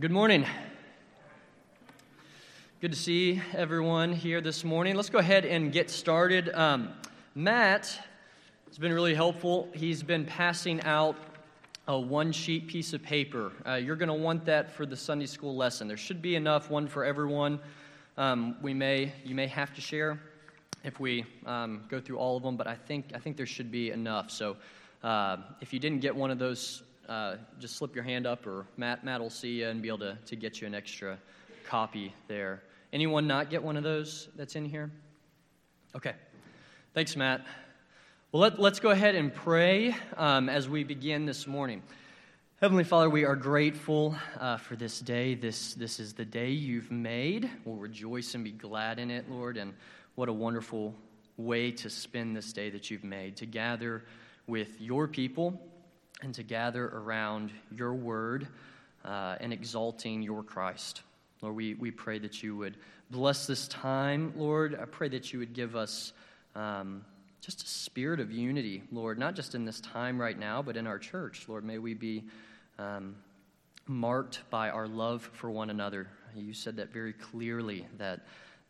Good morning. Good to see everyone here this morning. Let's go ahead and get started. Um, Matt has been really helpful. He's been passing out a one sheet piece of paper. Uh, you're going to want that for the Sunday school lesson. There should be enough, one for everyone. Um, we may, you may have to share if we um, go through all of them, but I think, I think there should be enough. So uh, if you didn't get one of those uh, just slip your hand up, or Matt, Matt will see you and be able to, to get you an extra copy there. Anyone not get one of those that's in here? Okay. Thanks, Matt. Well, let, us go ahead and pray um, as we begin this morning. Heavenly Father, we are grateful uh, for this day. This, this is the day you've made. We'll rejoice and be glad in it, Lord. And what a wonderful way to spend this day that you've made to gather with your people and to gather around your word uh, and exalting your Christ. Lord, we, we pray that you would bless this time, Lord. I pray that you would give us um, just a spirit of unity, Lord, not just in this time right now, but in our church. Lord, may we be um, marked by our love for one another. You said that very clearly that,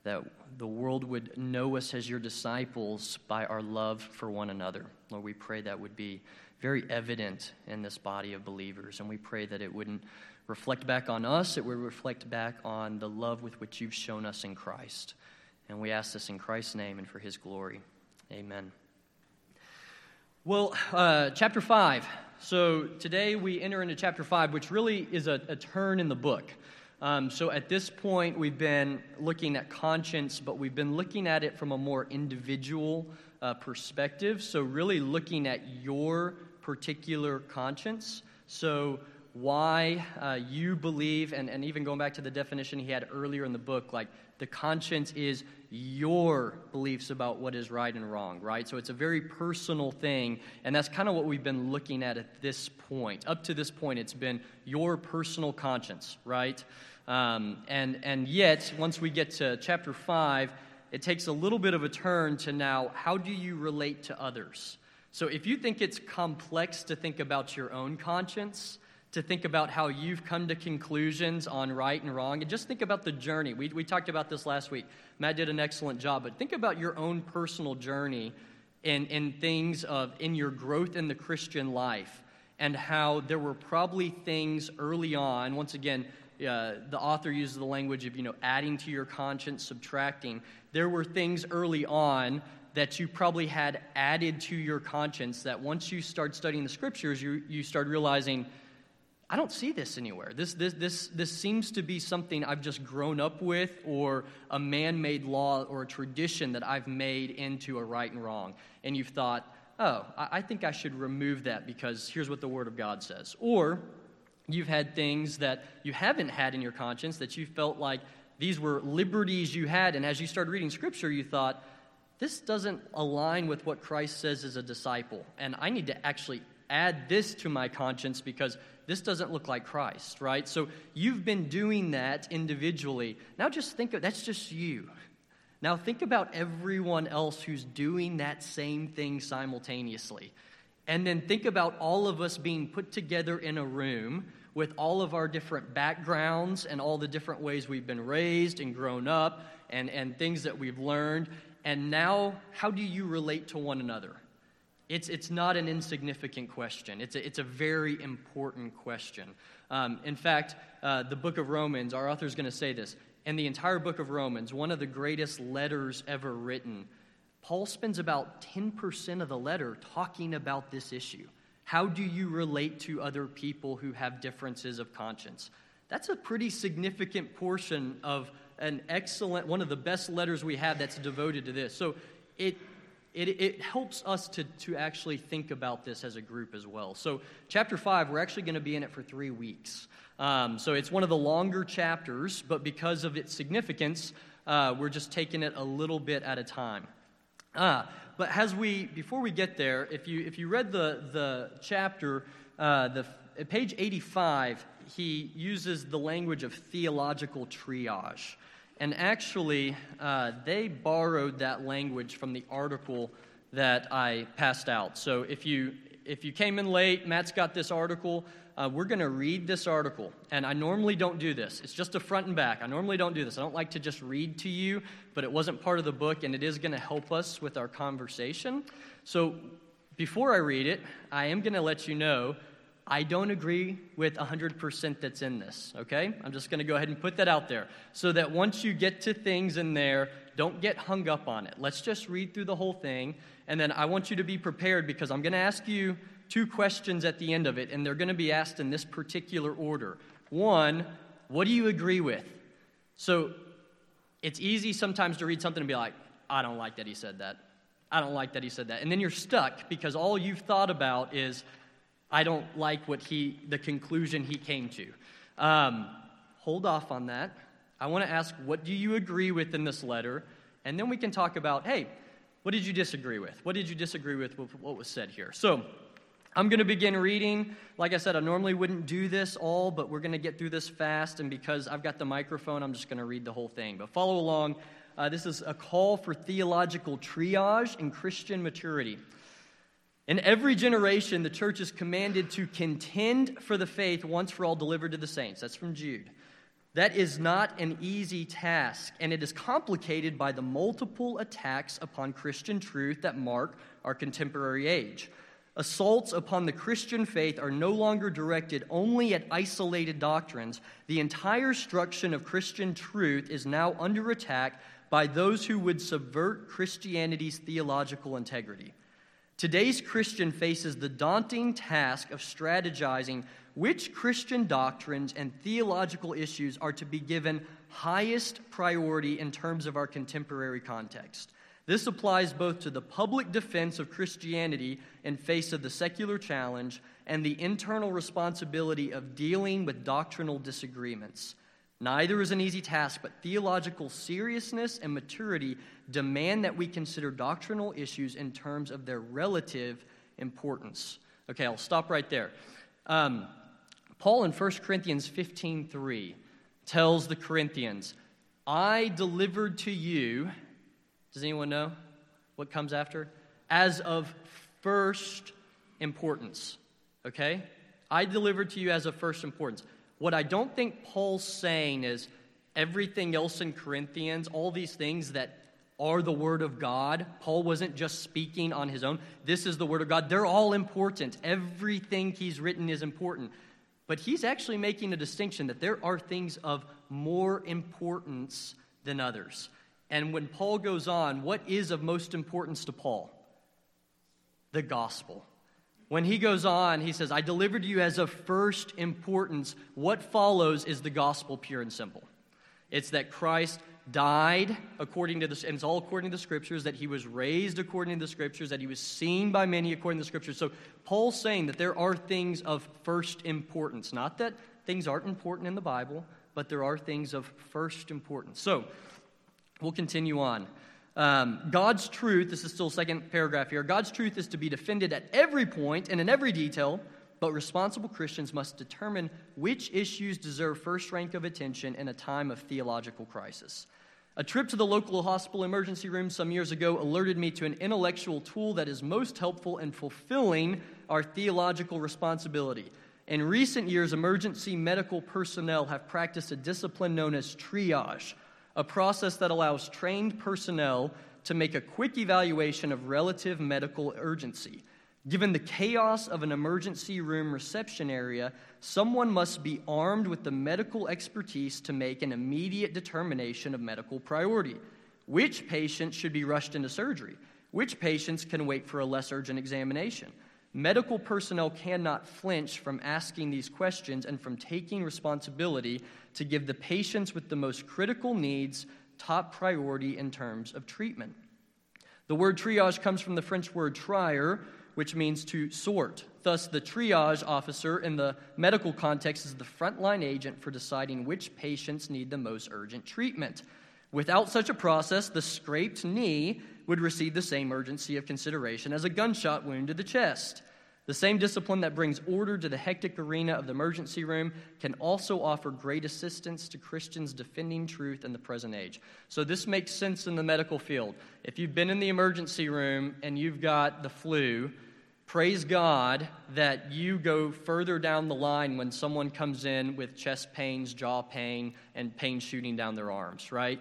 that the world would know us as your disciples by our love for one another. Lord, we pray that would be very evident in this body of believers. And we pray that it wouldn't reflect back on us, it would reflect back on the love with which you've shown us in Christ. And we ask this in Christ's name and for his glory. Amen. Well, uh, chapter 5. So today we enter into chapter 5, which really is a, a turn in the book. Um, so at this point, we've been looking at conscience, but we've been looking at it from a more individual uh, perspective. So, really looking at your particular conscience. So, why uh, you believe, and, and even going back to the definition he had earlier in the book, like the conscience is your beliefs about what is right and wrong, right? So it's a very personal thing, and that's kind of what we've been looking at at this point. Up to this point, it's been your personal conscience, right? Um, and, and yet, once we get to chapter 5, it takes a little bit of a turn to now how do you relate to others? So if you think it's complex to think about your own conscience, to think about how you've come to conclusions on right and wrong, and just think about the journey. We, we talked about this last week. Matt did an excellent job, but think about your own personal journey in, in things of in your growth in the Christian life and how there were probably things early on, once again, uh, the author uses the language of you know adding to your conscience subtracting there were things early on that you probably had added to your conscience that once you start studying the scriptures, you, you start realizing, I don't see this anywhere. This, this, this, this seems to be something I've just grown up with, or a man made law or a tradition that I've made into a right and wrong. And you've thought, oh, I, I think I should remove that because here's what the Word of God says. Or you've had things that you haven't had in your conscience that you felt like these were liberties you had. And as you started reading Scripture, you thought, this doesn't align with what Christ says as a disciple. And I need to actually add this to my conscience because this doesn't look like Christ, right? So you've been doing that individually. Now just think of that's just you. Now think about everyone else who's doing that same thing simultaneously. And then think about all of us being put together in a room with all of our different backgrounds and all the different ways we've been raised and grown up and, and things that we've learned. And now, how do you relate to one another? It's, it's not an insignificant question. It's a, it's a very important question. Um, in fact, uh, the book of Romans, our author is going to say this. In the entire book of Romans, one of the greatest letters ever written, Paul spends about 10% of the letter talking about this issue. How do you relate to other people who have differences of conscience? That's a pretty significant portion of an excellent, one of the best letters we have that's devoted to this. So it, it, it helps us to, to actually think about this as a group as well. So, chapter 5, we're actually going to be in it for three weeks. Um, so, it's one of the longer chapters, but because of its significance, uh, we're just taking it a little bit at a time. Ah, but as we, before we get there, if you, if you read the, the chapter, uh, the, page 85, he uses the language of theological triage. And actually, uh, they borrowed that language from the article that I passed out. So if you, if you came in late, Matt's got this article. uh, we're going to read this article. And I normally don't do this, it's just a front and back. I normally don't do this. I don't like to just read to you, but it wasn't part of the book, and it is going to help us with our conversation. So before I read it, I am going to let you know I don't agree with 100% that's in this, okay? I'm just to go ahead and put that out there so that once you get to things in there, don't get hung up on it. Let's just read through the whole thing, and then I want you to be prepared because I'm to ask you two questions at the end of it, and they're to be asked in this particular order. One, what do you agree with? So it's easy sometimes to read something and be like, I don't like that he said that. I don't like that he said that. And then you're stuck because all you've thought about is, I don't like what he, the conclusion he came to. Um, hold off on that. I want to ask, what do you agree with in this letter? And then we can talk about, hey, what did you disagree with? What did you disagree with with what was said here? So, I'm going to begin reading. Like I said, I normally wouldn't do this all, but we're going to get through this fast. And because I've got the microphone, I'm just going to read the whole thing. But follow along. Uh, this is a call for theological triage and Christian maturity. In every generation, the church is commanded to contend for the faith once for all delivered to the saints. That's from Jude. That is not an easy task, and it is complicated by the multiple attacks upon Christian truth that mark our contemporary age. Assaults upon the Christian faith are no longer directed only at isolated doctrines. The entire structure of Christian truth is now under attack by those who would subvert Christianity's theological integrity. Today's Christian faces the daunting task of strategizing which Christian doctrines and theological issues are to be given highest priority in terms of our contemporary context. This applies both to the public defense of Christianity in face of the secular challenge and the internal responsibility of dealing with doctrinal disagreements. Neither is an easy task, but theological seriousness and maturity demand that we consider doctrinal issues in terms of their relative importance. Okay, I'll stop right there. Um, Paul in 1 Corinthians 15 3 tells the Corinthians, I delivered to you, does anyone know what comes after? As of first importance. Okay? I delivered to you as of first importance. What I don't think Paul's saying is everything else in Corinthians, all these things that are the Word of God. Paul wasn't just speaking on his own. This is the Word of God. They're all important. Everything he's written is important. But he's actually making a distinction that there are things of more importance than others. And when Paul goes on, what is of most importance to Paul? The gospel. When he goes on, he says, I delivered you as of first importance. What follows is the gospel, pure and simple. It's that Christ died according to the, and it's all according to the scriptures, that he was raised according to the scriptures, that he was seen by many according to the scriptures. So Paul's saying that there are things of first importance. Not that things aren't important in the Bible, but there are things of first importance. So we'll continue on. Um, God's truth, this is still second paragraph here, God's truth is to be defended at every point and in every detail, but responsible Christians must determine which issues deserve first rank of attention in a time of theological crisis. A trip to the local hospital emergency room some years ago alerted me to an intellectual tool that is most helpful in fulfilling our theological responsibility. In recent years, emergency medical personnel have practiced a discipline known as triage a process that allows trained personnel to make a quick evaluation of relative medical urgency. Given the chaos of an emergency room reception area, someone must be armed with the medical expertise to make an immediate determination of medical priority. Which patients should be rushed into surgery? Which patients can wait for a less urgent examination? Medical personnel cannot flinch from asking these questions and from taking responsibility to give the patients with the most critical needs top priority in terms of treatment. The word triage comes from the French word trier, which means to sort. Thus, the triage officer in the medical context is the frontline agent for deciding which patients need the most urgent treatment. Without such a process, the scraped knee would receive the same urgency of consideration as a gunshot wound to the chest. The same discipline that brings order to the hectic arena of the emergency room can also offer great assistance to Christians defending truth in the present age. So, this makes sense in the medical field. If you've been in the emergency room and you've got the flu, Praise God that you go further down the line when someone comes in with chest pains, jaw pain, and pain shooting down their arms, right?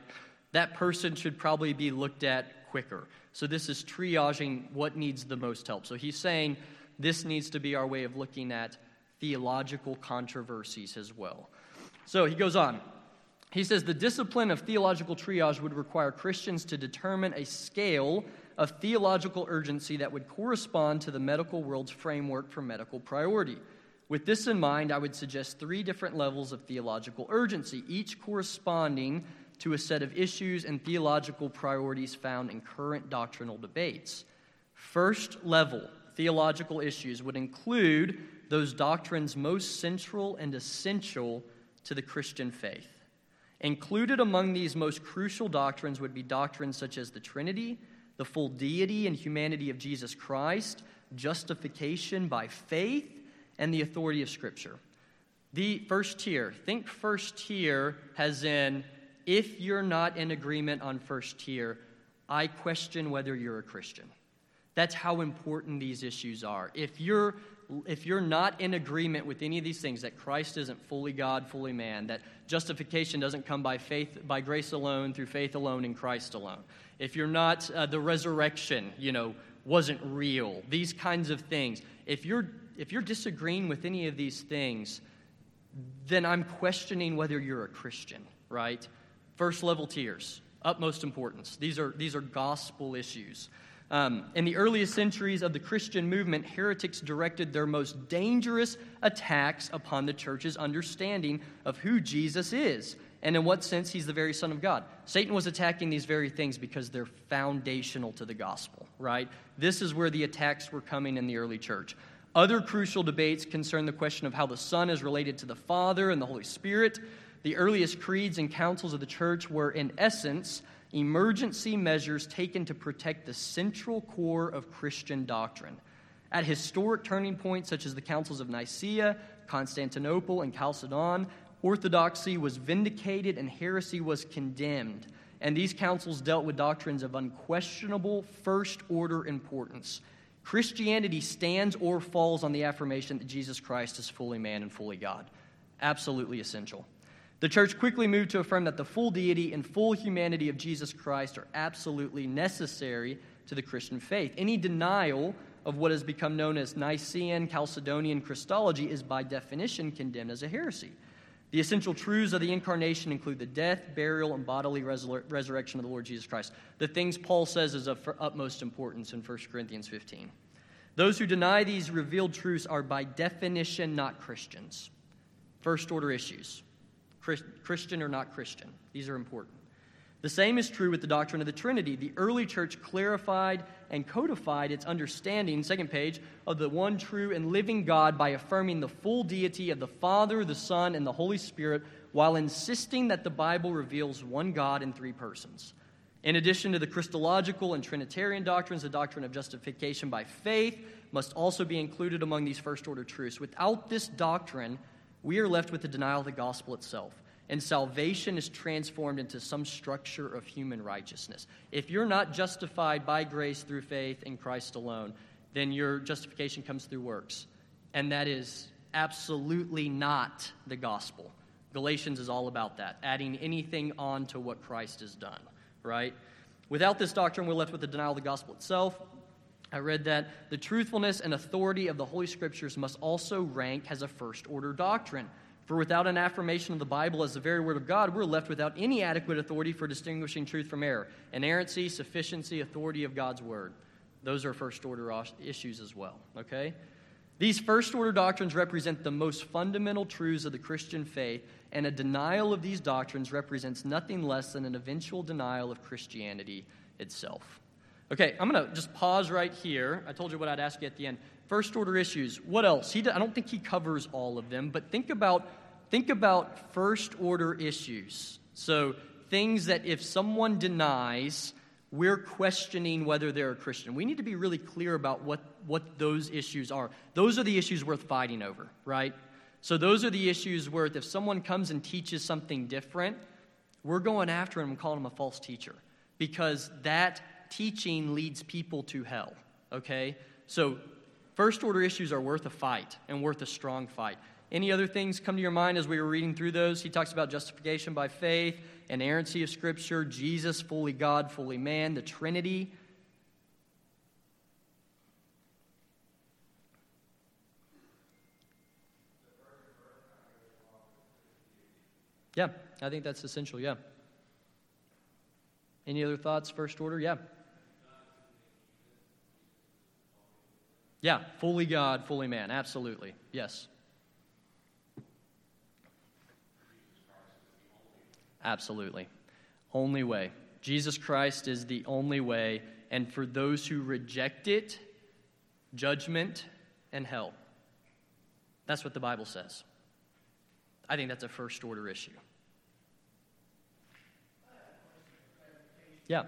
That person should probably be looked at quicker. So, this is triaging what needs the most help. So, he's saying this needs to be our way of looking at theological controversies as well. So, he goes on. He says the discipline of theological triage would require Christians to determine a scale of theological urgency that would correspond to the medical world's framework for medical priority. With this in mind, I would suggest three different levels of theological urgency, each corresponding to a set of issues and theological priorities found in current doctrinal debates. First level theological issues would include those doctrines most central and essential to the Christian faith. Included among these most crucial doctrines would be doctrines such as the Trinity, the full deity and humanity of Jesus Christ, justification by faith, and the authority of Scripture. The first tier, think first tier has in, if you're not in agreement on first tier, I question whether you're a Christian. That's how important these issues are. If you're if you're not in agreement with any of these things that Christ isn't fully God, fully man, that justification doesn't come by faith by grace alone through faith alone in Christ alone, if you're not, uh, the resurrection, you know, wasn't real, these kinds of things. If you're, if you're disagreeing with any of these things, then I'm questioning whether you're a Christian, right? First level tiers, utmost importance. These are, these are gospel issues. Um, in the earliest centuries of the Christian movement, heretics directed their most dangerous attacks upon the church's understanding of who Jesus is and in what sense he's the very Son of God. Satan was attacking these very things because they're foundational to the gospel, right? This is where the attacks were coming in the early church. Other crucial debates concern the question of how the Son is related to the Father and the Holy Spirit. The earliest creeds and councils of the church were, in essence, emergency measures taken to protect the central core of Christian doctrine. At historic turning points such as the councils of Nicaea, Constantinople, and Chalcedon, orthodoxy was vindicated and heresy was condemned. And these councils dealt with doctrines of unquestionable first order importance. Christianity stands or falls on the affirmation that Jesus Christ is fully man and fully God. Absolutely essential. The church quickly moved to affirm that the full deity and full humanity of Jesus Christ are absolutely necessary to the Christian faith. Any denial of what has become known as Nicene Chalcedonian Christology is by definition condemned as a heresy. The essential truths of the incarnation include the death, burial, and bodily resur- resurrection of the Lord Jesus Christ. The things Paul says is of utmost importance in 1 Corinthians 15. Those who deny these revealed truths are by definition not Christians. First order issues Christian or not Christian. These are important. The same is true with the doctrine of the Trinity. The early church clarified and codified its understanding, second page, of the one true and living God by affirming the full deity of the Father, the Son, and the Holy Spirit, while insisting that the Bible reveals one God in three persons. In addition to the Christological and Trinitarian doctrines, the doctrine of justification by faith must also be included among these first order truths. Without this doctrine, we are left with the denial of the gospel itself and salvation is transformed into some structure of human righteousness. If you're not justified by grace through faith in Christ alone, then your justification comes through works. And that is absolutely not the gospel. Galatians is all about that, adding anything on to what Christ has done, right? Without this doctrine, we're left with the denial of the gospel itself. I read that the truthfulness and authority of the Holy Scriptures must also rank as a first order doctrine. For without an affirmation of the Bible as the very Word of God, we're left without any adequate authority for distinguishing truth from error. Inerrancy, sufficiency, authority of God's Word. Those are first order issues as well, okay? These first order doctrines represent the most fundamental truths of the Christian faith, and a denial of these doctrines represents nothing less than an eventual denial of Christianity itself. Okay, I'm going to just pause right here. I told you what I'd ask you at the end. First order issues. What else? He, I don't think he covers all of them, but think about think about first order issues. So, things that if someone denies, we're questioning whether they're a Christian. We need to be really clear about what, what those issues are. Those are the issues worth fighting over, right? So, those are the issues worth, if someone comes and teaches something different, we're going after him and calling him a false teacher because that teaching leads people to hell, okay? So, first order issues are worth a fight and worth a strong fight. Any other things come to your mind as we were reading through those? He talks about justification by faith, inerrancy of Scripture, Jesus, fully God, fully man, the Trinity. Yeah, I think that's essential, yeah. Any other thoughts, first order? Yeah. Yeah, fully God, fully man. Absolutely. Yes. Absolutely. Only way. Jesus Christ is the only way. And for those who reject it, judgment and hell. That's what the Bible says. I think that's a first order issue. Yeah.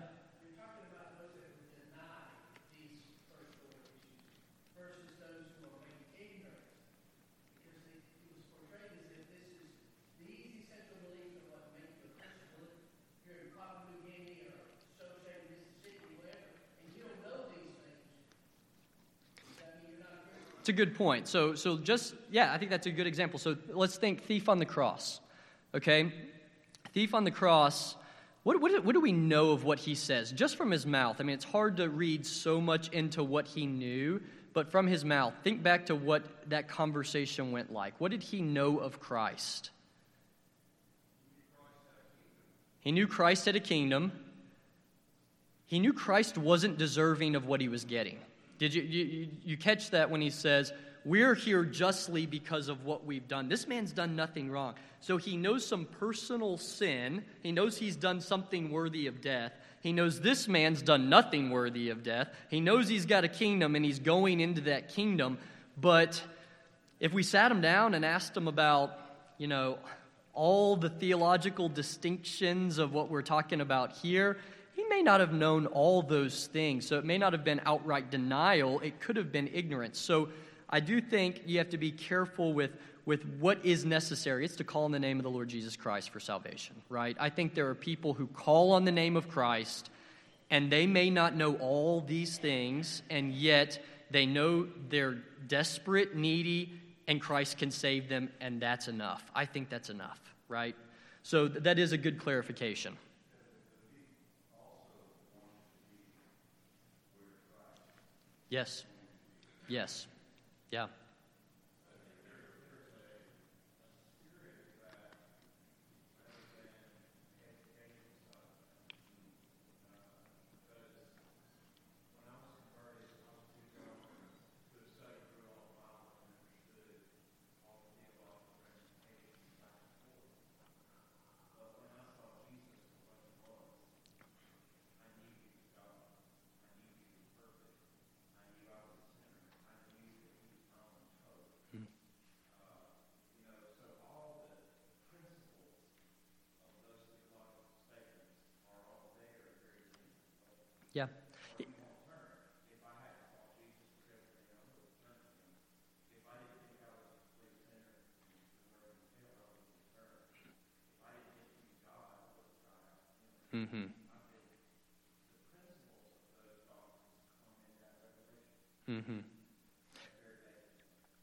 It's a good point. So, so just, yeah, I think that's a good example. So let's think thief on the cross, okay? Thief on the cross, what, what, what do we know of what he says? Just from his mouth. I mean, it's hard to read so much into what he knew, but from his mouth, think back to what that conversation went like. What did he know of Christ? He knew Christ had a kingdom. He knew Christ wasn't deserving of what he was getting. Did you, you, you catch that when he says, We're here justly because of what we've done? This man's done nothing wrong. So he knows some personal sin. He knows he's done something worthy of death. He knows this man's done nothing worthy of death. He knows he's got a kingdom and he's going into that kingdom. But if we sat him down and asked him about, you know, all the theological distinctions of what we're talking about here, he may not have known all those things. So it may not have been outright denial, it could have been ignorance. So I do think you have to be careful with, with what is necessary. It's to call on the name of the Lord Jesus Christ for salvation, right? I think there are people who call on the name of Christ and they may not know all these things, and yet they know they're desperate, needy, and Christ can save them, and that's enough. I think that's enough, right? So that is a good clarification. Yes. Yes. Yeah. Yeah. Mm-hmm. Mm-hmm.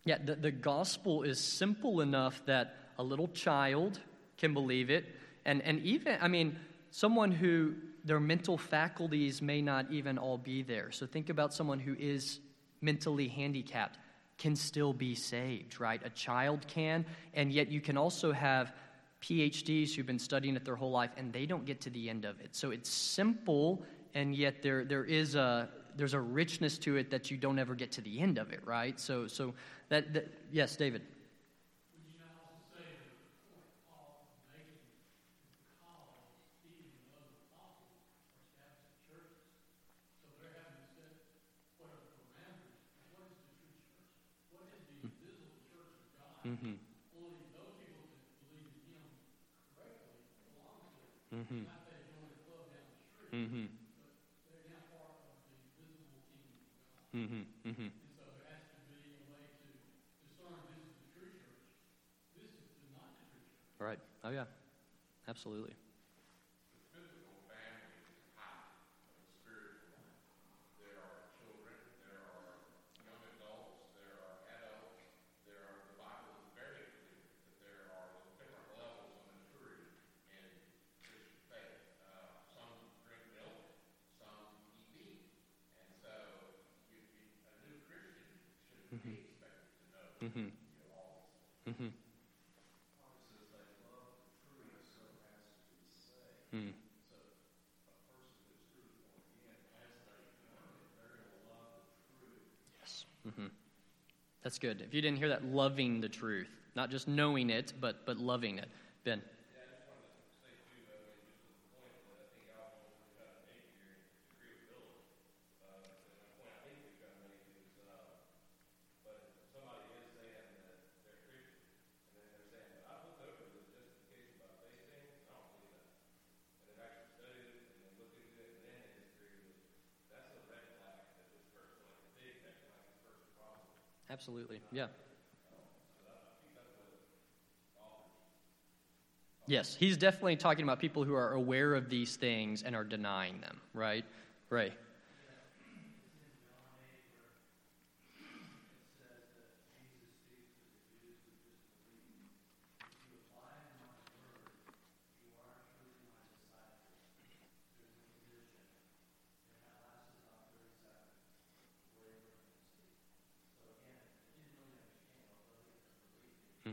Yeah, the, the gospel is simple enough that a little child can believe it. And, and even, I mean, someone who their mental faculties may not even all be there. So think about someone who is mentally handicapped can still be saved, right? A child can, and yet you can also have PhDs who've been studying it their whole life and they don't get to the end of it. So it's simple, and yet there, there is a there's a richness to it that you don't ever get to the end of it, right? So so that, that yes, David. Mm-hmm. Mm-hmm. Mm-hmm. Mm-hmm. Mm-hmm. Right. Oh yeah. Absolutely. Mm-hmm. Mm-hmm. Mm. Yes. Mm-hmm. That's good. If you didn't hear that, loving the truth, not just knowing it, but but loving it. Ben. Absolutely. Yeah. Yes, he's definitely talking about people who are aware of these things and are denying them, right? Right.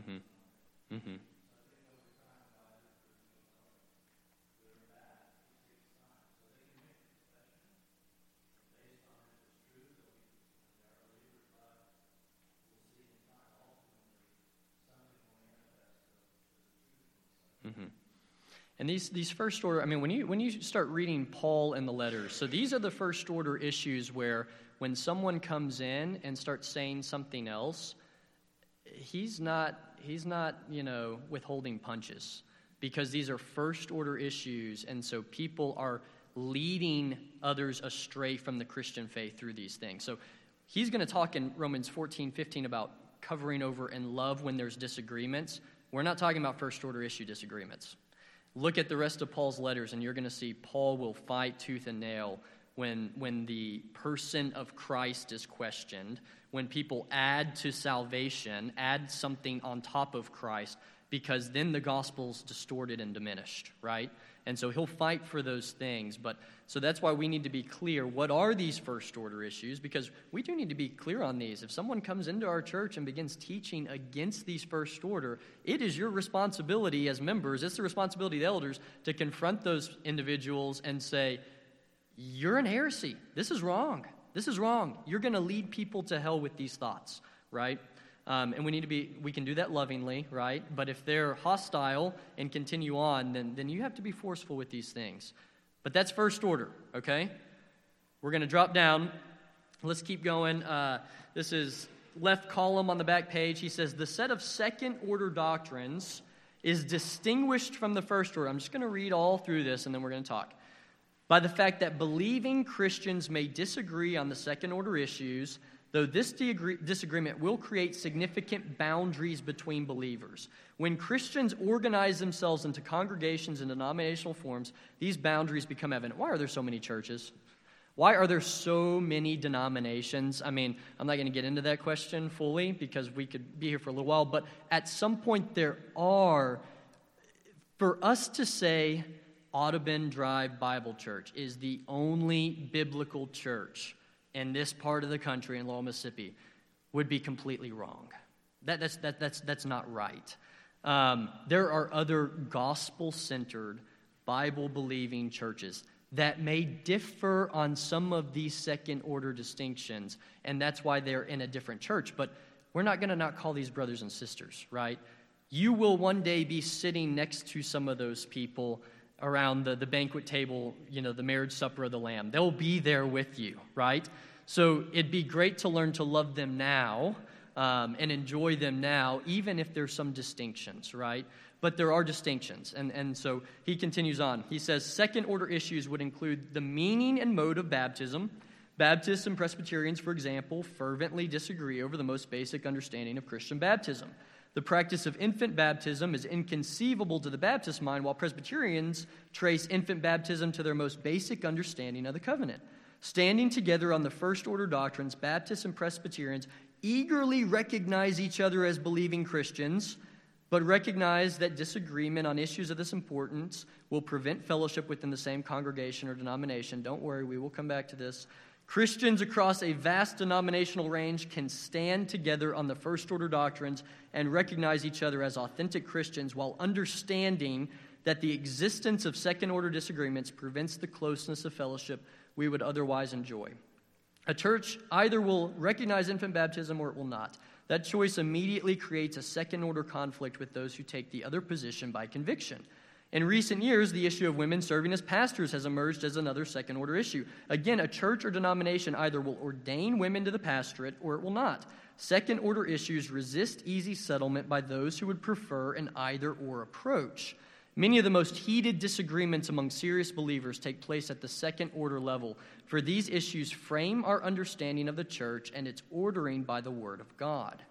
Mm-hmm. Mm-hmm. And these, these first order, I mean, when you, when you start reading Paul and the letters, so these are the first order issues where when someone comes in and starts saying something else, he's not he's not you know withholding punches because these are first order issues and so people are leading others astray from the christian faith through these things. So he's going to talk in romans 14 15 about covering over in love when there's disagreements. We're not talking about first order issue disagreements. Look at the rest of paul's letters and you're going to see paul will fight tooth and nail when, when the person of Christ is questioned, when people add to salvation, add something on top of Christ, because then the gospel's distorted and diminished, right? And so he'll fight for those things. But so that's why we need to be clear what are these first order issues? Because we do need to be clear on these. If someone comes into our church and begins teaching against these first order, it is your responsibility as members, it's the responsibility of the elders to confront those individuals and say, you're in heresy. This is wrong. This is wrong. You're going to lead people to hell with these thoughts, right? Um, and we need to be, we can do that lovingly, right? But if they're hostile and continue on, then, then you have to be forceful with these things. But that's first order, okay? We're going to drop down. Let's keep going. Uh, this is left column on the back page. He says, The set of second order doctrines is distinguished from the first order. I'm just going to read all through this and then we're going to talk by the fact that believing Christians may disagree on the second order issues, though this disagreement will create significant boundaries between believers. When Christians organize themselves into congregations and denominational forms, these boundaries become evident. Why are there so many churches? Why are there so many denominations? I mean, I'm not going to get into that question fully because we could be here for a little while, but at some point there are. For us to say, Audubon Drive Bible Church is the only biblical church in this part of the country in Laurel, Mississippi would be completely wrong. That, that's, that, that's, that's not right. Um, there are other gospel centered, Bible believing churches that may differ on some of these second order distinctions, and that's why they're in a different church. But we're not going to not call these brothers and sisters, right? You will one day be sitting next to some of those people around the, the banquet table, you know, the marriage supper of the Lamb. They'll be there with you, right? So it'd be great to learn to love them now um, and enjoy them now, even if there's some distinctions, right? But there are distinctions. And, and so he continues on. He says second order issues would include the meaning and mode of baptism. Baptists and Presbyterians, for example, fervently disagree over the most basic understanding of Christian baptism. The practice of infant baptism is inconceivable to the Baptist mind, while Presbyterians trace infant baptism to their most basic understanding of the covenant. Standing together on the first order doctrines, Baptists and Presbyterians eagerly recognize each other as believing Christians, but recognize that disagreement on issues of this importance will prevent fellowship within the same congregation or denomination. Don't worry, we will come back to this. Christians across a vast denominational range can stand together on the first order doctrines and recognize each other as authentic Christians while understanding that the existence of second order disagreements prevents the closeness of fellowship we would otherwise enjoy. A church either will recognize infant baptism or it will not. That choice immediately creates a second order conflict with those who take the other position by conviction. In recent years, the issue of women serving as pastors has emerged as another second order issue. Again, a church or denomination either will ordain women to the pastorate or it will not. Second order issues resist easy settlement by those who would prefer an either or approach. Many of the most heated disagreements among serious believers take place at the second order level, for these issues frame our understanding of the church and its ordering by the Word of God.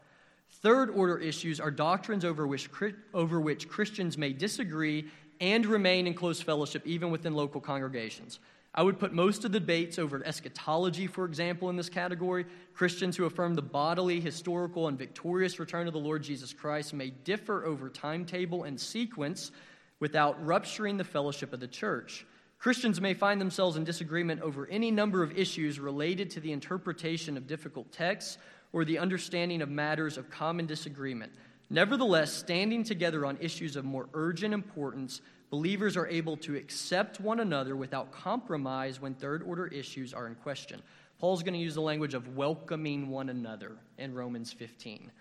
Third order issues are doctrines over which, over which Christians may disagree and remain in close fellowship even within local congregations. I would put most of the debates over eschatology, for example, in this category. Christians who affirm the bodily, historical, and victorious return of the Lord Jesus Christ may differ over timetable and sequence without rupturing the fellowship of the church. Christians may find themselves in disagreement over any number of issues related to the interpretation of difficult texts or the understanding of matters of common disagreement. Nevertheless, standing together on issues of more urgent importance, believers are able to accept one another without compromise when third order issues are in question. Paul's going to use the language of welcoming one another in Romans 15.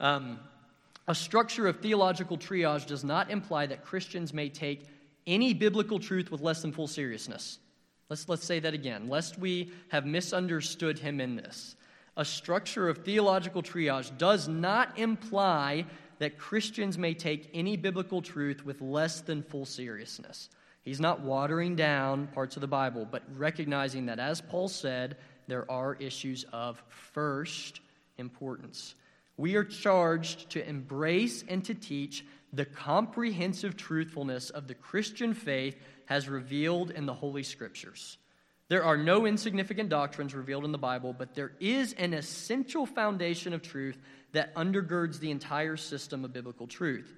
Um, a structure of theological triage does not imply that Christians may take any biblical truth with less than full seriousness. Let's, let's say that again, lest we have misunderstood him in this a structure of theological triage does not imply that Christians may take any biblical truth with less than full seriousness. He's not watering down parts of the Bible, but recognizing that, as Paul said, there are issues of first importance. We are charged to embrace and to teach the comprehensive truthfulness of the Christian faith has revealed in the Holy Scriptures. There are no insignificant doctrines revealed in the Bible, but there is an essential foundation of truth that undergirds the entire system of biblical truth.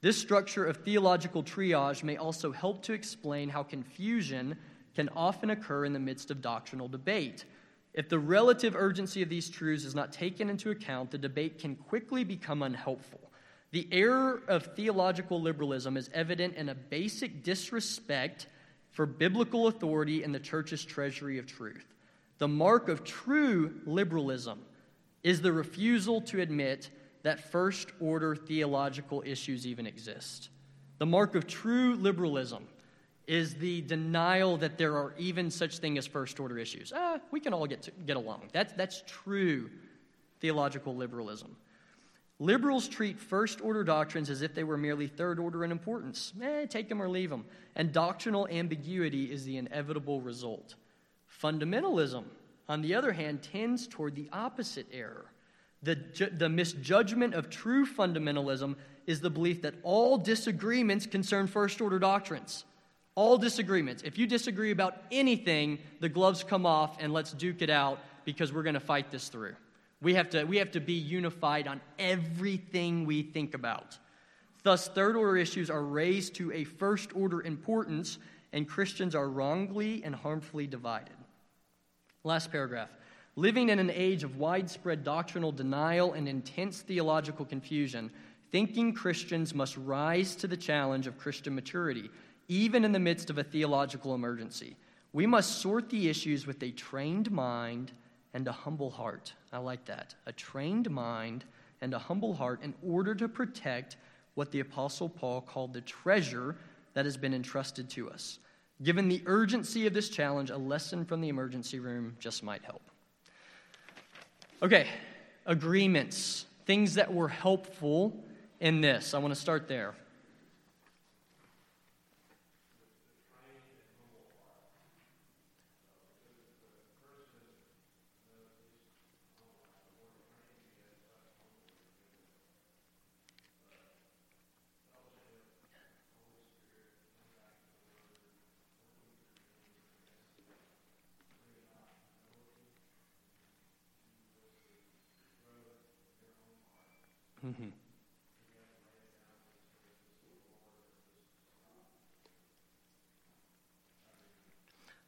This structure of theological triage may also help to explain how confusion can often occur in the midst of doctrinal debate. If the relative urgency of these truths is not taken into account, the debate can quickly become unhelpful. The error of theological liberalism is evident in a basic disrespect for biblical authority in the church's treasury of truth. The mark of true liberalism is the refusal to admit that first order theological issues even exist. The mark of true liberalism is the denial that there are even such thing as first order issues. Ah, we can all get, to, get along. That's, that's true theological liberalism. Liberals treat first order doctrines as if they were merely third order in importance. Eh, take them or leave them. And doctrinal ambiguity is the inevitable result. Fundamentalism, on the other hand, tends toward the opposite error. The, the misjudgment of true fundamentalism is the belief that all disagreements concern first order doctrines. All disagreements. If you disagree about anything, the gloves come off and let's duke it out because we're going to fight this through. We have to, we have to be unified on everything we think about. Thus, third order issues are raised to a first order importance, and Christians are wrongly and harmfully divided. Last paragraph. Living in an age of widespread doctrinal denial and intense theological confusion, thinking Christians must rise to the challenge of Christian maturity, even in the midst of a theological emergency. We must sort the issues with a trained mind and a humble heart. I like that. A trained mind and a humble heart in order to protect what the Apostle Paul called the treasure that has been entrusted to us. Given the urgency of this challenge, a lesson from the emergency room just might help. Okay, agreements, things that were helpful in this. I want to start there. Mm-hmm.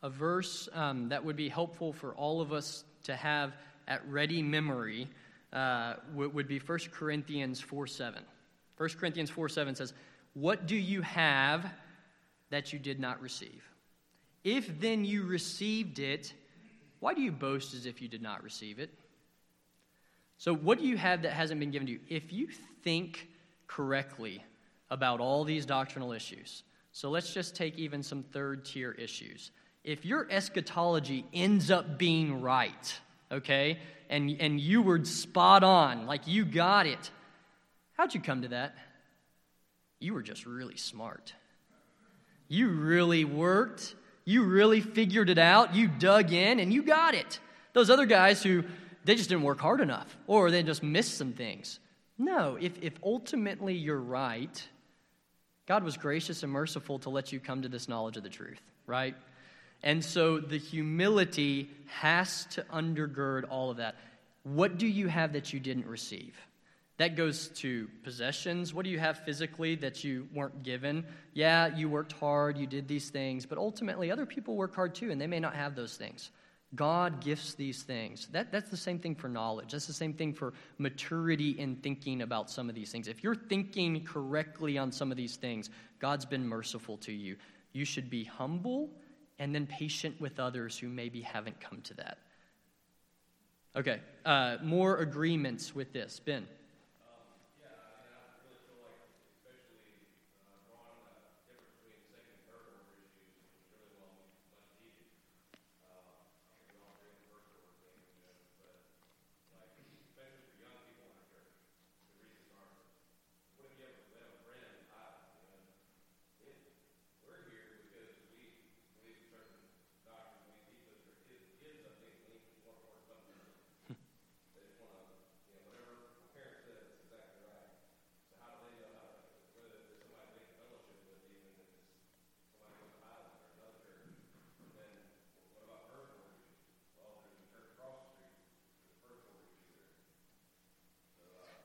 A verse um, that would be helpful for all of us to have at ready memory uh, would be 1 Corinthians 4 7. 1 Corinthians 4 7 says, What do you have that you did not receive? If then you received it, why do you boast as if you did not receive it? So, what do you have that hasn't been given to you? If you think correctly about all these doctrinal issues, so let's just take even some third tier issues. If your eschatology ends up being right, okay, and, and you were spot on, like you got it, how'd you come to that? You were just really smart. You really worked, you really figured it out, you dug in, and you got it. Those other guys who they just didn't work hard enough or they just missed some things. No, if, if ultimately you're right, God was gracious and merciful to let you come to this knowledge of the truth, right? And so the humility has to undergird all of that. What do you have that you didn't receive? That goes to possessions. What do you have physically that you weren't given? Yeah, you worked hard, you did these things, but ultimately other people work hard too, and they may not have those things. God gifts these things. That, that's the same thing for knowledge. That's the same thing for maturity in thinking about some of these things. If you're thinking correctly on some of these things, God's been merciful to you. You should be humble and then patient with others who maybe haven't come to that. Okay, uh, more agreements with this. Ben.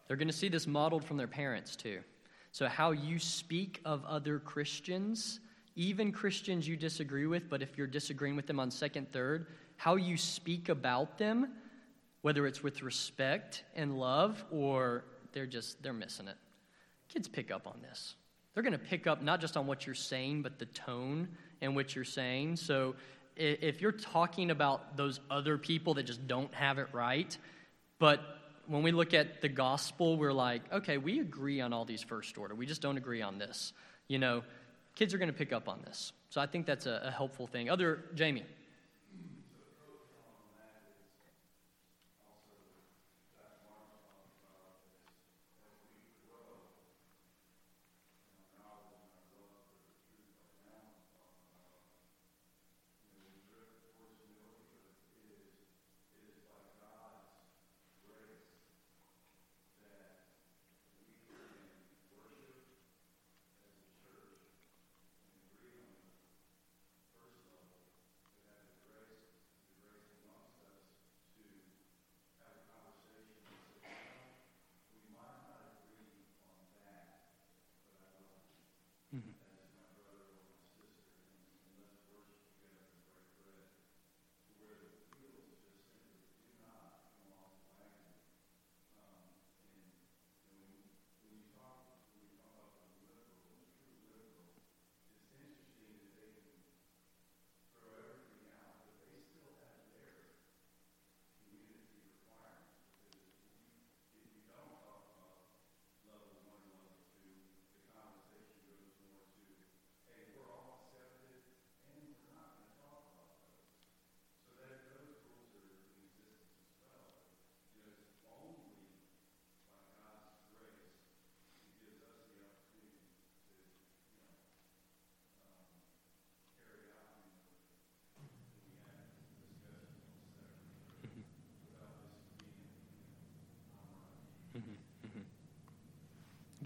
They're going to see this modeled from their parents, too. So, how you speak of other Christians, even Christians you disagree with, but if you're disagreeing with them on second, third, how you speak about them, whether it's with respect and love or they're just, they're missing it. Kids pick up on this. They're going to pick up not just on what you're saying, but the tone in which you're saying. So, if you're talking about those other people that just don't have it right, but when we look at the gospel, we're like, okay, we agree on all these first order. We just don't agree on this. You know, kids are going to pick up on this. So I think that's a, a helpful thing. Other, Jamie.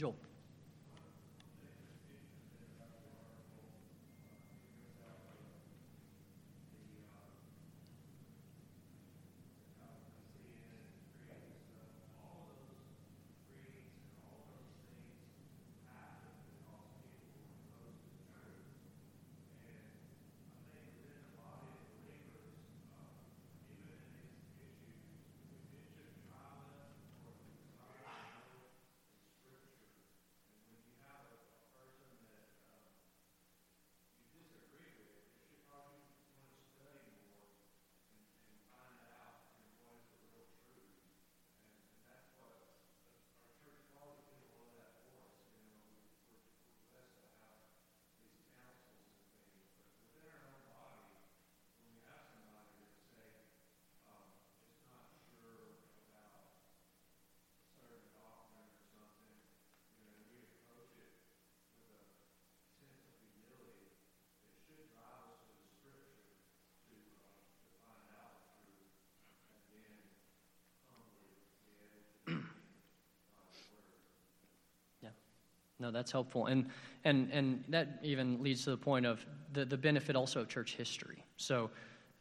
Joel. No, that's helpful. And, and, and that even leads to the point of the, the benefit also of church history. So,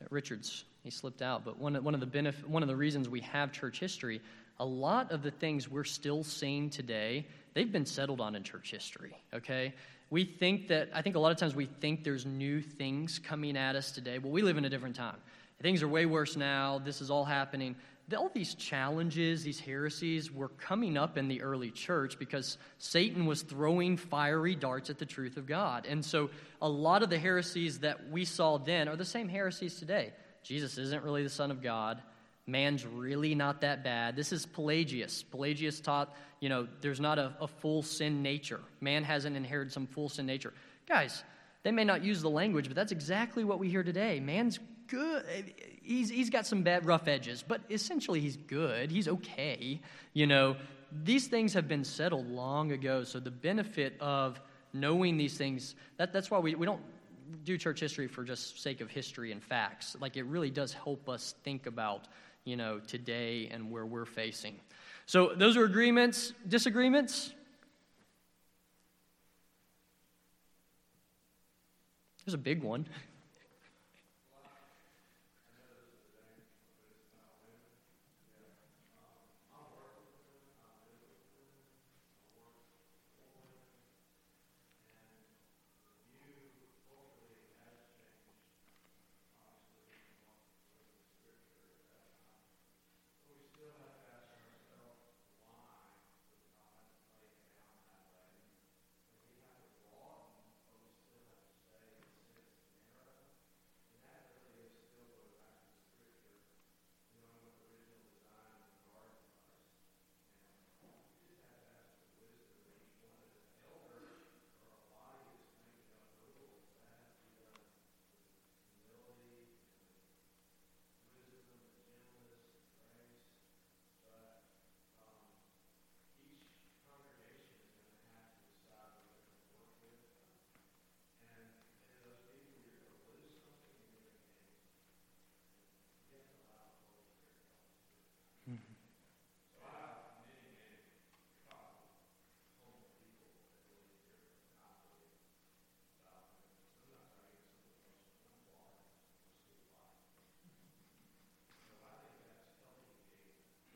uh, Richard's, he slipped out, but one, one, of the benefit, one of the reasons we have church history, a lot of the things we're still seeing today, they've been settled on in church history, okay? We think that, I think a lot of times we think there's new things coming at us today. Well, we live in a different time. Things are way worse now. This is all happening all these challenges, these heresies were coming up in the early church because Satan was throwing fiery darts at the truth of God. And so a lot of the heresies that we saw then are the same heresies today. Jesus isn't really the Son of God. Man's really not that bad. This is Pelagius. Pelagius taught, you know, there's not a, a full sin nature. Man hasn't inherited some full sin nature. Guys, they may not use the language, but that's exactly what we hear today. Man's good. He's, he's got some bad, rough edges, but essentially he's good. He's okay. You know, these things have been settled long ago. So the benefit of knowing these things, that, that's why we, we don't do church history for just sake of history and facts. Like it really does help us think about, you know, today and where we're facing. So those are agreements, disagreements. There's a big one.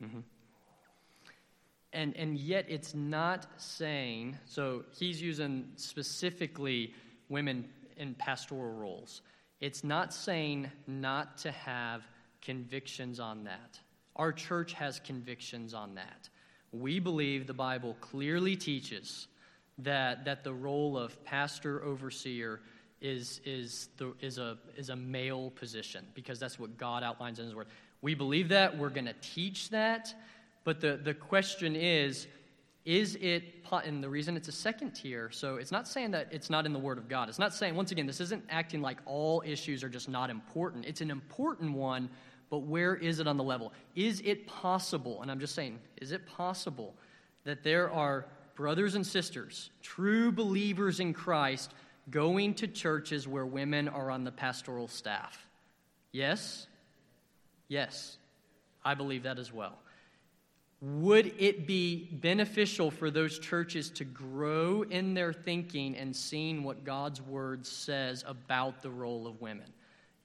Mm-hmm. And, and yet it's not saying, so he's using specifically women in pastoral roles. It's not saying not to have convictions on that. Our church has convictions on that. We believe the Bible clearly teaches that, that the role of pastor overseer is, is, the, is, a, is a male position because that's what God outlines in His Word. We believe that. We're going to teach that. But the, the question is, is it, and the reason it's a second tier, so it's not saying that it's not in the Word of God. It's not saying, once again, this isn't acting like all issues are just not important. It's an important one, but where is it on the level? Is it possible, and I'm just saying, is it possible that there are brothers and sisters, true believers in Christ, going to churches where women are on the pastoral staff? Yes? Yes, I believe that as well. Would it be beneficial for those churches to grow in their thinking and seeing what God's word says about the role of women?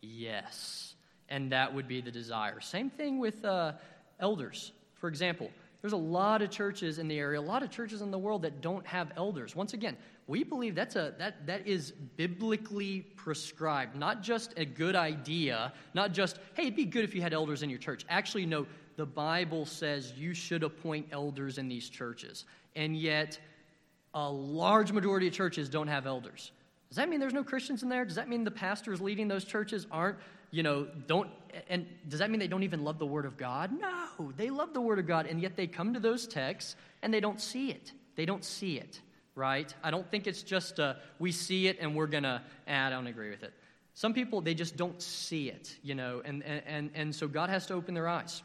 Yes. And that would be the desire. Same thing with uh, elders. For example, there's a lot of churches in the area, a lot of churches in the world that don't have elders. Once again, we believe that's a, that, that is biblically prescribed, not just a good idea, not just, hey, it'd be good if you had elders in your church. Actually, no, the Bible says you should appoint elders in these churches. And yet, a large majority of churches don't have elders. Does that mean there's no Christians in there? Does that mean the pastors leading those churches aren't, you know, don't, and does that mean they don't even love the Word of God? No, they love the Word of God, and yet they come to those texts and they don't see it. They don't see it right? I don't think it's just a, we see it and we're going to, eh, I don't agree with it. Some people, they just don't see it, you know, and, and, and so God has to open their eyes.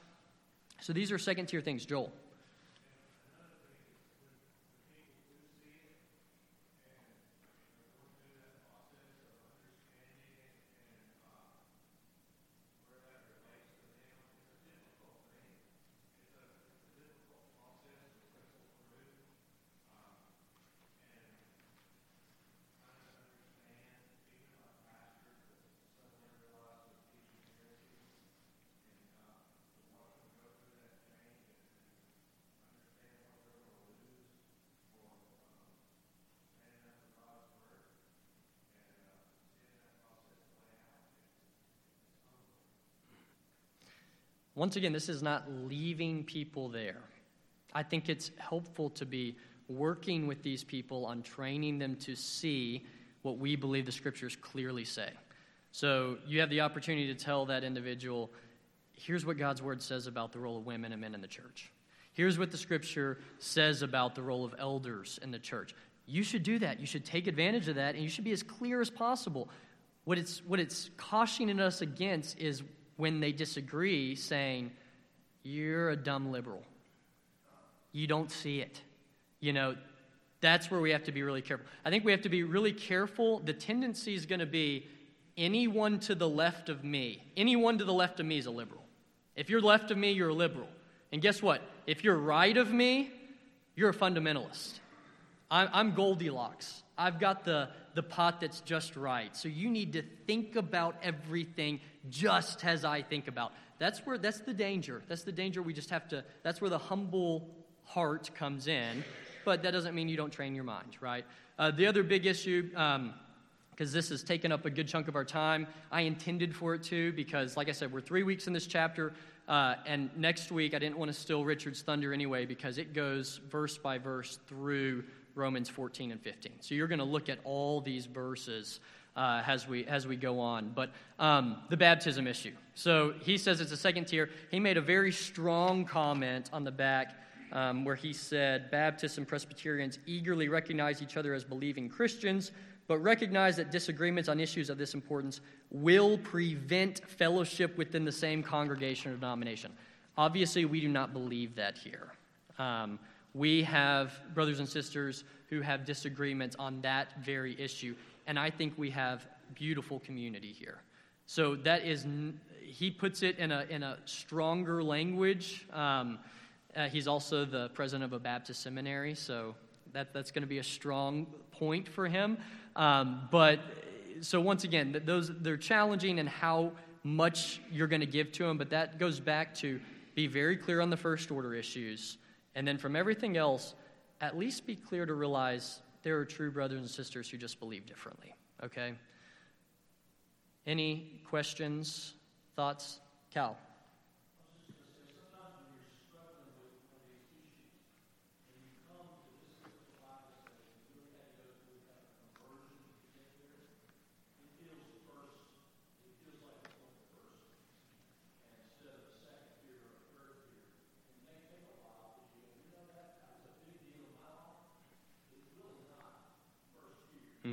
So these are second tier things. Joel. Once again, this is not leaving people there. I think it's helpful to be working with these people on training them to see what we believe the scriptures clearly say. So you have the opportunity to tell that individual, here's what God's word says about the role of women and men in the church. Here's what the scripture says about the role of elders in the church. You should do that. You should take advantage of that, and you should be as clear as possible. What it's, what it's cautioning us against is when they disagree, saying, You're a dumb liberal. You don't see it. You know, that's where we have to be really careful. I think we have to be really careful. The tendency is going to be anyone to the left of me, anyone to the left of me is a liberal. If you're left of me, you're a liberal. And guess what? If you're right of me, you're a fundamentalist. I'm Goldilocks. I've got the, the pot that's just right. So you need to think about everything just as I think about. That's where that's the danger. That's the danger we just have to that's where the humble heart comes in. But that doesn't mean you don't train your mind, right? Uh, the other big issue, because um, this has taken up a good chunk of our time, I intended for it to, because, like I said, we're three weeks in this chapter. Uh, and next week, I didn't want to steal Richard's thunder anyway because it goes verse by verse through Romans 14 and 15. So you're going to look at all these verses uh, as, we, as we go on. But um, the baptism issue. So he says it's a second tier. He made a very strong comment on the back um, where he said Baptists and Presbyterians eagerly recognize each other as believing Christians, but recognize that disagreements on issues of this importance will prevent fellowship within the same congregation or denomination. Obviously, we do not believe that here. Um, we have brothers and sisters who have disagreements on that very issue, and I think we have beautiful community here. So that is, he puts it in a, in a stronger language. Um, uh, he's also the president of a Baptist seminary, so that, that's going to be a strong point for him. Um, but so once again, those they're challenging and how much you're going to give to them. But that goes back to be very clear on the first order issues, and then from everything else, at least be clear to realize there are true brothers and sisters who just believe differently. Okay. Any questions, thoughts, Cal?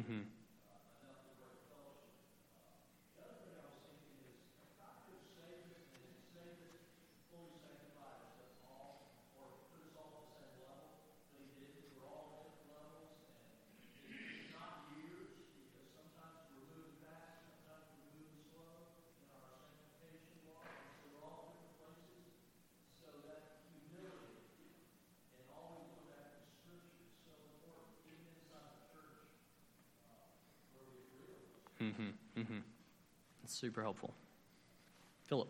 Mm-hmm. Mm-hmm. That's super helpful. Philip.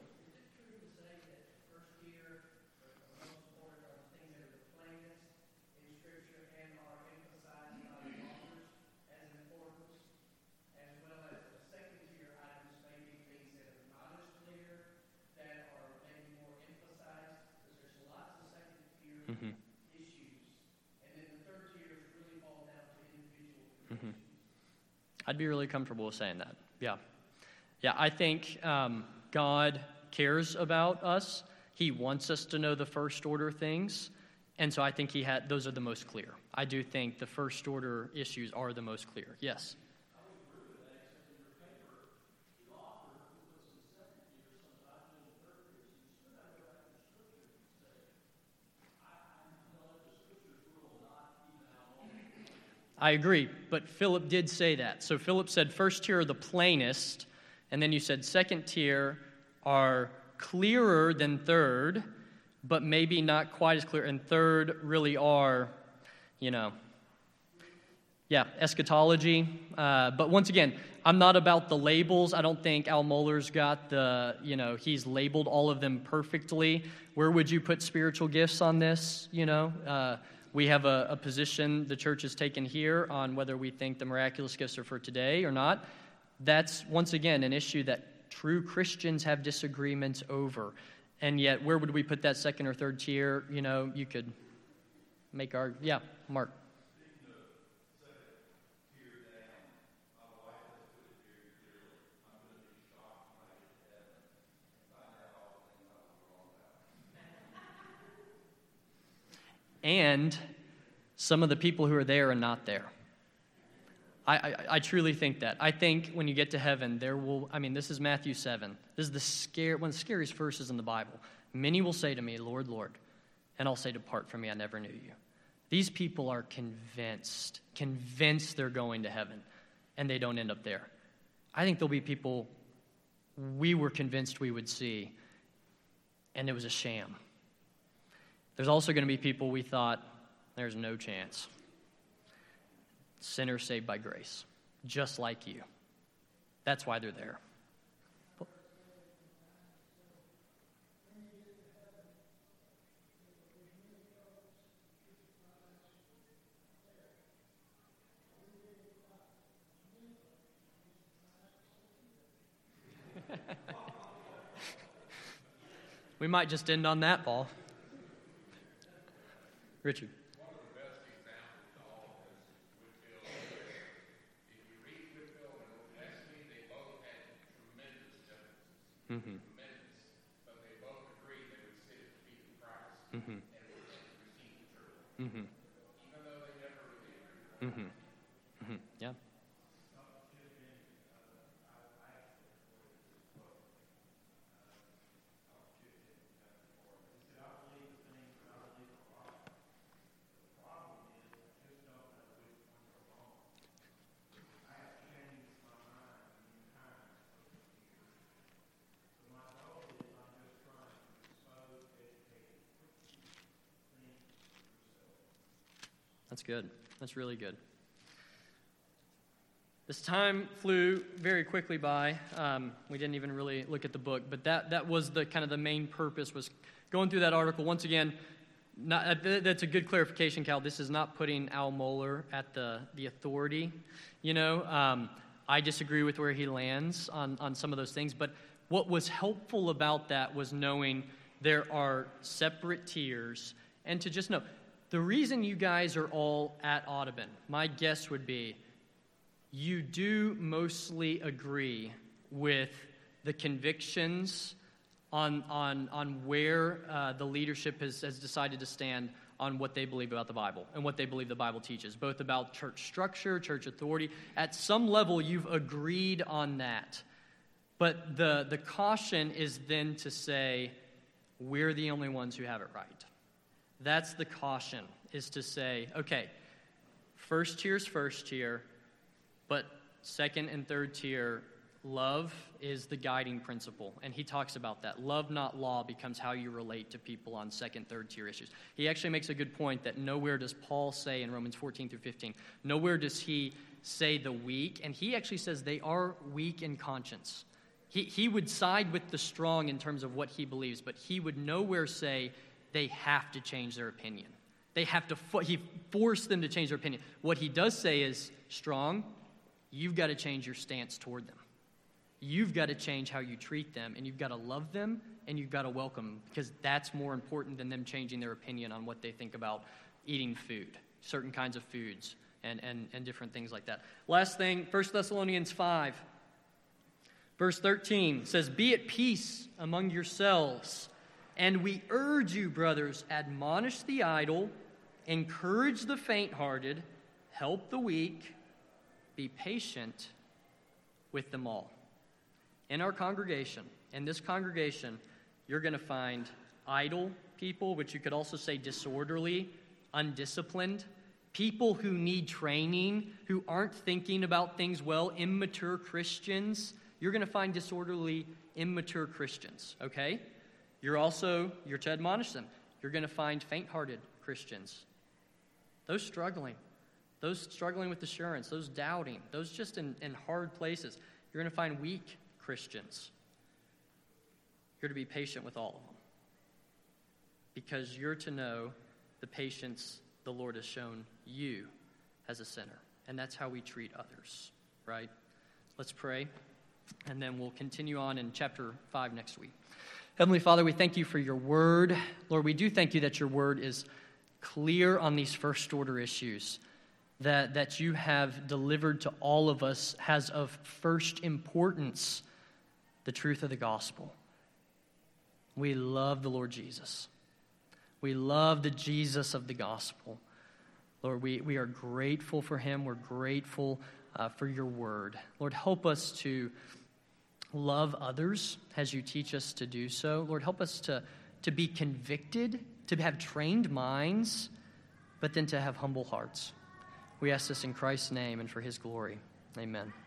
Mm-hmm. Mm-hmm. I'd be really comfortable with saying that. Yeah. Yeah, I think um, God cares about us. He wants us to know the first order things. And so I think he had those are the most clear. I do think the first order issues are the most clear. Yes. I agree, but Philip did say that. So Philip said first here are the plainest, and then you said second tier are clearer than third, but maybe not quite as clear. And third really are, you know, yeah, eschatology. Uh, but once again, I'm not about the labels. I don't think Al Mohler's got the, you know, he's labeled all of them perfectly. Where would you put spiritual gifts on this? You know, uh, we have a, a position the church has taken here on whether we think the miraculous gifts are for today or not. That's, once again, an issue that true Christians have disagreements over. And yet, where would we put that second or third tier? You know, you could make our, yeah, Mark. and some of the people who are there are not there. I, I, I, truly think that. I think when you get to heaven, there will, I mean, this is Matthew 7. This is the scare, one of the scariest verses in the Bible. Many will say to me, Lord, Lord, and I'll say, Depart from me, I never knew you. These people are convinced, convinced they're going to heaven, and they don't end up there. I think there'll be people we were convinced we would see, and it was a sham. There's also going to be people we thought, there's no chance. Sinners saved by grace, just like you. That's why they're there. we might just end on that, Paul. Richard. Mm-hmm. But they both agreed they would sit at the feet Christ mm-hmm. and receive the truth. Mm-hmm. Even though they never really agreed. Mm-hmm. Mm-hmm. Yeah. That's good. That's really good. This time flew very quickly by. Um, we didn't even really look at the book, but that, that was the kind of the main purpose was going through that article. Once again, not, uh, that's a good clarification, Cal. This is not putting Al Mohler at the, the authority. You know, um, I disagree with where he lands on, on some of those things, but what was helpful about that was knowing there are separate tiers and to just know the reason you guys are all at Audubon, my guess would be you do mostly agree with the convictions on, on, on where uh, the leadership has, has decided to stand on what they believe about the Bible and what they believe the Bible teaches, both about church structure, church authority. At some level, you've agreed on that. But the, the caution is then to say, we're the only ones who have it right. That's the caution, is to say, okay, first tier is first tier, but second and third tier, love is the guiding principle. And he talks about that. Love, not law, becomes how you relate to people on second, third tier issues. He actually makes a good point that nowhere does Paul say in Romans 14 through 15, nowhere does he say the weak, and he actually says they are weak in conscience. He, he would side with the strong in terms of what he believes, but he would nowhere say they have to change their opinion. They have to, fo- he forced them to change their opinion. What he does say is, strong, you've got to change your stance toward them. You've got to change how you treat them, and you've got to love them, and you've got to welcome them, because that's more important than them changing their opinion on what they think about eating food, certain kinds of foods, and, and, and different things like that. Last thing, 1 Thessalonians 5, verse 13 says, Be at peace among yourselves. And we urge you, brothers, admonish the idle, encourage the faint hearted, help the weak, be patient with them all. In our congregation, in this congregation, you're going to find idle people, which you could also say disorderly, undisciplined, people who need training, who aren't thinking about things well, immature Christians. You're going to find disorderly, immature Christians, okay? You're also, you're to admonish them. You're going to find faint hearted Christians, those struggling, those struggling with assurance, those doubting, those just in, in hard places. You're going to find weak Christians. You're to be patient with all of them because you're to know the patience the Lord has shown you as a sinner. And that's how we treat others, right? Let's pray, and then we'll continue on in chapter 5 next week. Heavenly Father, we thank you for your word. Lord, we do thank you that your word is clear on these first order issues that, that you have delivered to all of us has of first importance the truth of the gospel. We love the Lord Jesus. We love the Jesus of the gospel. Lord, we, we are grateful for him. We're grateful uh, for your word. Lord, help us to love others as you teach us to do so. Lord, help us to, to be convicted, to have trained minds, but then to have humble hearts. We ask this in Christ's name and for his glory. Amen.